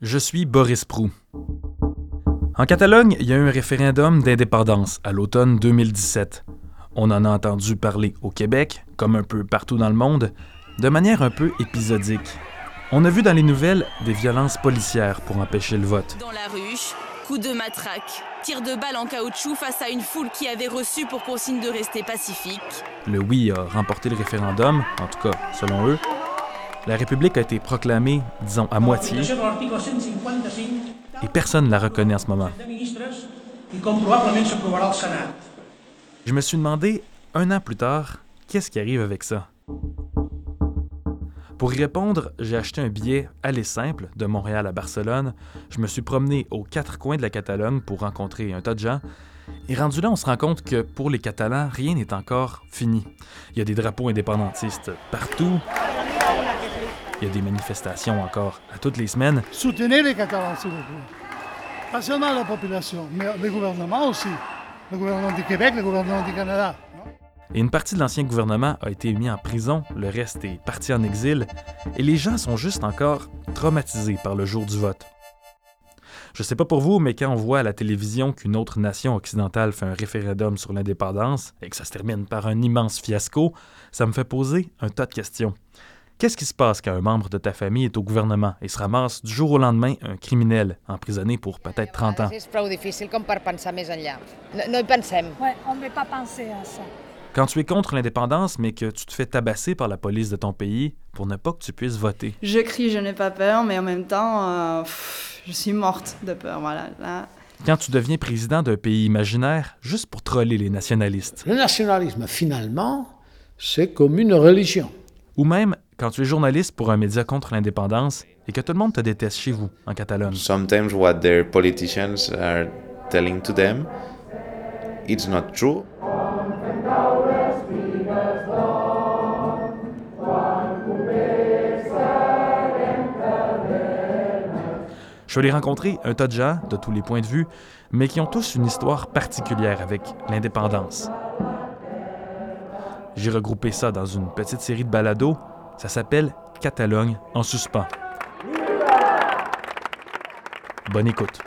Je suis Boris Prou. En Catalogne, il y a eu un référendum d'indépendance à l'automne 2017. On en a entendu parler au Québec, comme un peu partout dans le monde, de manière un peu épisodique. On a vu dans les nouvelles des violences policières pour empêcher le vote. Dans la ruche, coup de matraque, tir de balle en caoutchouc face à une foule qui avait reçu pour consigne de rester pacifique. Le oui a remporté le référendum, en tout cas selon eux. La République a été proclamée, disons, à moitié, et personne ne la reconnaît en ce moment. Je me suis demandé, un an plus tard, qu'est-ce qui arrive avec ça? Pour y répondre, j'ai acheté un billet aller simple de Montréal à Barcelone. Je me suis promené aux quatre coins de la Catalogne pour rencontrer un tas de gens. Et rendu là, on se rend compte que pour les Catalans, rien n'est encore fini. Il y a des drapeaux indépendantistes partout. Il y a des manifestations encore à toutes les semaines. Soutenez les Catalans, s'il vous plaît. Pas seulement la population, mais le gouvernement aussi. Le gouvernement du Québec, le gouvernement du Canada. Et une partie de l'ancien gouvernement a été mis en prison, le reste est parti en exil, et les gens sont juste encore traumatisés par le jour du vote. Je sais pas pour vous, mais quand on voit à la télévision qu'une autre nation occidentale fait un référendum sur l'indépendance et que ça se termine par un immense fiasco, ça me fait poser un tas de questions. Qu'est-ce qui se passe quand un membre de ta famille est au gouvernement et se ramasse du jour au lendemain un criminel emprisonné pour peut-être 30 ans? És prou difícil com per pensar més enllà. No, no hi pensem. Ouais, on ne veut pas penser à ça. Quand tu es contre l'indépendance, mais que tu te fais tabasser par la police de ton pays pour ne pas que tu puisses voter. Je crie, je n'ai pas peur, mais en même temps, euh, pff, je suis morte de peur. Voilà, là. Quand tu deviens président d'un pays imaginaire, juste pour troller les nationalistes. Le nationalisme, finalement, c'est comme une religion. Ou même quand tu es journaliste pour un média contre l'indépendance et que tout le monde te déteste chez vous, en Catalogne. Sometimes what their politicians are telling to them, it's not true. Je suis allé rencontrer un tas de gens de tous les points de vue, mais qui ont tous une histoire particulière avec l'indépendance. J'ai regroupé ça dans une petite série de balados. Ça s'appelle Catalogne en suspens. Bonne écoute.